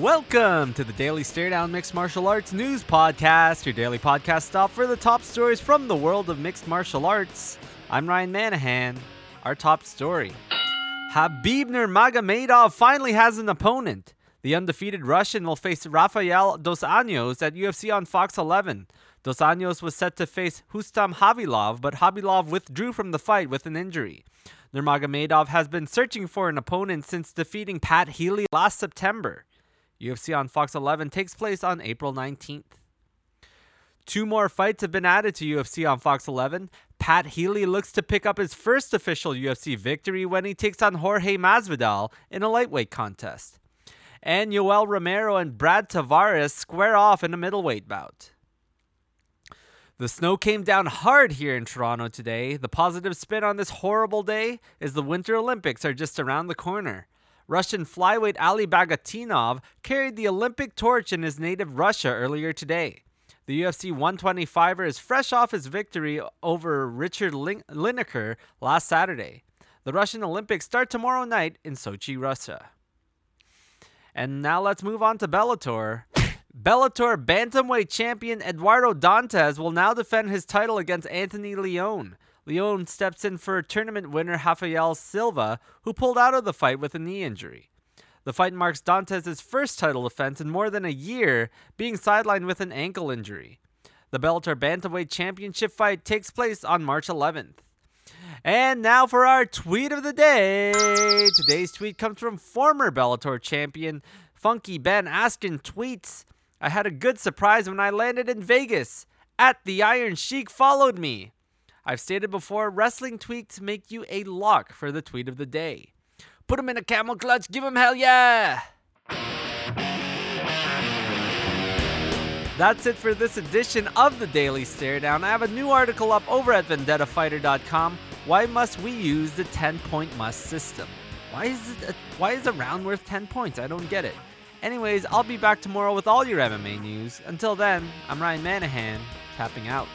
Welcome to the Daily Stare Down Mixed Martial Arts News Podcast, your daily podcast stop for the top stories from the world of mixed martial arts. I'm Ryan Manahan. Our top story Khabib Nurmagomedov finally has an opponent. The undefeated Russian will face Rafael Dos Anjos at UFC on Fox 11. Dos Anjos was set to face Rustam Khabilov, but Khabilov withdrew from the fight with an injury. Nurmagomedov has been searching for an opponent since defeating Pat Healy last September. UFC on Fox 11 takes place on April 19th. Two more fights have been added to UFC on Fox 11. Pat Healy looks to pick up his first official UFC victory when he takes on Jorge Masvidal in a lightweight contest. And Yoel Romero and Brad Tavares square off in a middleweight bout. The snow came down hard here in Toronto today. The positive spin on this horrible day is the Winter Olympics are just around the corner. Russian flyweight Ali Bagautinov carried the Olympic torch in his native Russia earlier today. The UFC 125er is fresh off his victory over Richard Lin- Lineker last Saturday. The Russian Olympics start tomorrow night in Sochi, Russia. And now let's move on to Bellator. Bellator bantamweight champion Eduardo Dantas will now defend his title against Anthony Leone. Leone steps in for tournament winner Rafael Silva, who pulled out of the fight with a knee injury. The fight marks Dantas' first title defense in more than a year, being sidelined with an ankle injury. The Bellator Bantamweight Championship fight takes place on March 11th. And now for our tweet of the day. Today's tweet comes from former Bellator champion Funky Ben Askren tweets, I had a good surprise when I landed in Vegas. At the Iron Sheik followed me. I've stated before, wrestling tweets make you a lock for the tweet of the day. Put him in a camel clutch, give him hell yeah! That's it for this edition of the Daily Stare Down. I have a new article up over at VendettaFighter.com. Why must we use the 10 point must system? Why is it? A, why is a round worth 10 points? I don't get it. Anyways, I'll be back tomorrow with all your MMA news. Until then, I'm Ryan Manahan, tapping out.